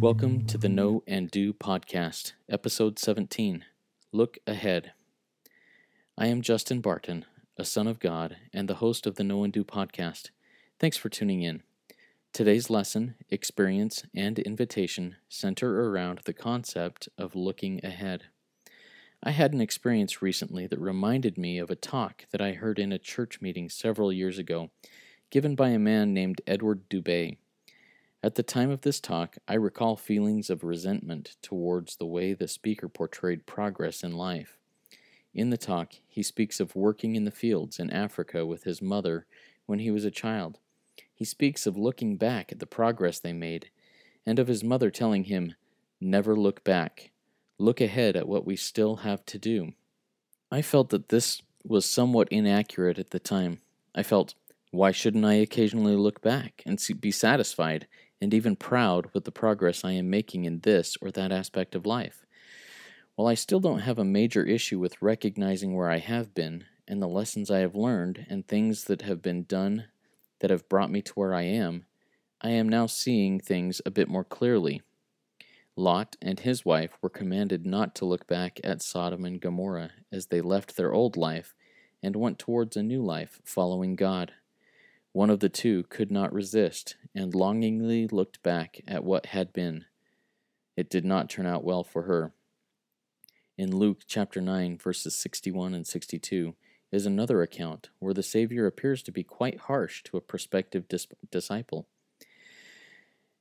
Welcome to the Know and Do podcast, episode 17 Look Ahead. I am Justin Barton, a son of God and the host of the Know and Do podcast. Thanks for tuning in. Today's lesson, experience, and invitation center around the concept of looking ahead. I had an experience recently that reminded me of a talk that I heard in a church meeting several years ago, given by a man named Edward Dube. At the time of this talk, I recall feelings of resentment towards the way the speaker portrayed progress in life. In the talk, he speaks of working in the fields in Africa with his mother when he was a child. He speaks of looking back at the progress they made, and of his mother telling him, Never look back. Look ahead at what we still have to do. I felt that this was somewhat inaccurate at the time. I felt, why shouldn't I occasionally look back and be satisfied and even proud with the progress I am making in this or that aspect of life. While I still don't have a major issue with recognizing where I have been and the lessons I have learned and things that have been done that have brought me to where I am, I am now seeing things a bit more clearly. Lot and his wife were commanded not to look back at Sodom and Gomorrah as they left their old life and went towards a new life following God. One of the two could not resist, and longingly looked back at what had been. It did not turn out well for her. In Luke chapter 9, verses 61 and 62, is another account where the Savior appears to be quite harsh to a prospective dis- disciple.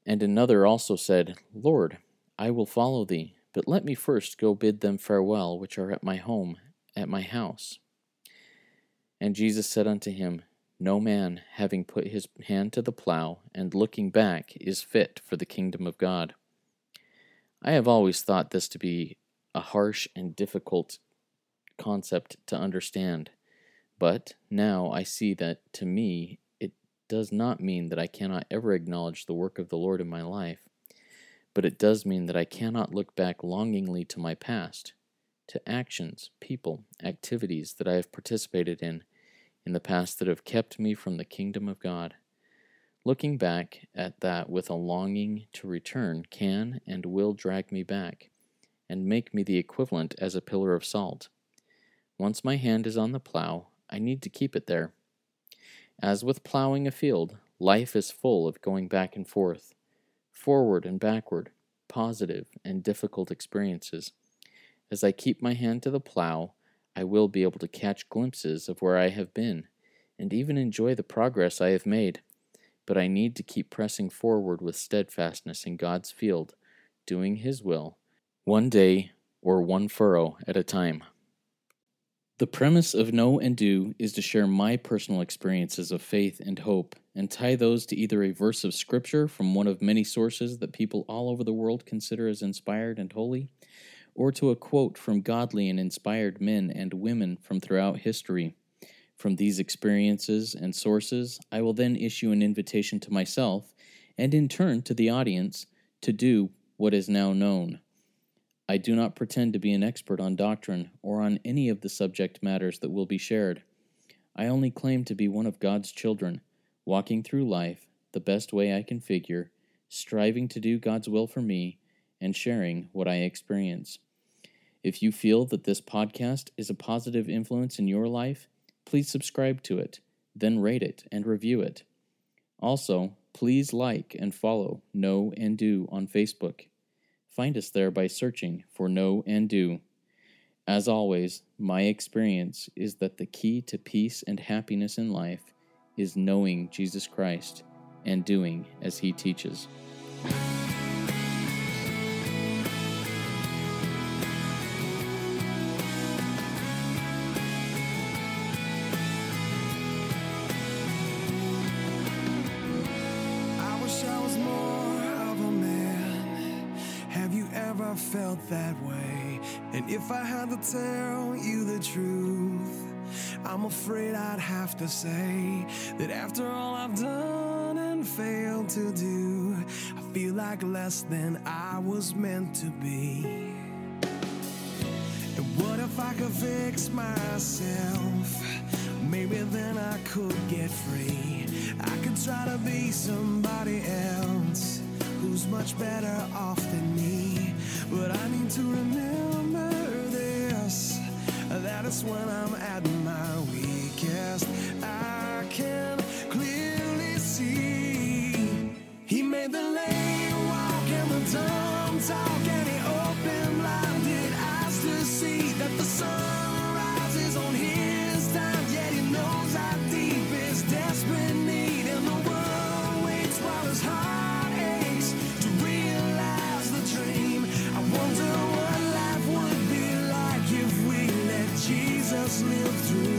And another also said, Lord, I will follow thee, but let me first go bid them farewell which are at my home, at my house. And Jesus said unto him, no man, having put his hand to the plow and looking back, is fit for the kingdom of God. I have always thought this to be a harsh and difficult concept to understand, but now I see that to me it does not mean that I cannot ever acknowledge the work of the Lord in my life, but it does mean that I cannot look back longingly to my past, to actions, people, activities that I have participated in in the past that have kept me from the kingdom of God. Looking back at that with a longing to return can and will drag me back, and make me the equivalent as a pillar of salt. Once my hand is on the plow, I need to keep it there. As with plowing a field, life is full of going back and forth, forward and backward, positive and difficult experiences. As I keep my hand to the plow, I will be able to catch glimpses of where I have been and even enjoy the progress I have made. But I need to keep pressing forward with steadfastness in God's field, doing His will, one day or one furrow at a time. The premise of Know and Do is to share my personal experiences of faith and hope and tie those to either a verse of Scripture from one of many sources that people all over the world consider as inspired and holy, or to a quote from godly and inspired men and women from throughout history. From these experiences and sources, I will then issue an invitation to myself, and in turn to the audience, to do what is now known. I do not pretend to be an expert on doctrine or on any of the subject matters that will be shared. I only claim to be one of God's children, walking through life the best way I can figure, striving to do God's will for me, and sharing what I experience. If you feel that this podcast is a positive influence in your life, please subscribe to it, then rate it and review it. Also, please like and follow Know and Do on Facebook. Find us there by searching for Know and Do. As always, my experience is that the key to peace and happiness in life is knowing Jesus Christ and doing as He teaches. felt that way. And if I had to tell you the truth, I'm afraid I'd have to say that after all I've done and failed to do, I feel like less than I was meant to be. And what if I could fix myself? Maybe then I could get free. I could try to be somebody else who's much better off than me. But I need to remember that it's when I'm at my weakest. I can clearly see He made the lame walk in the dark. just lived through.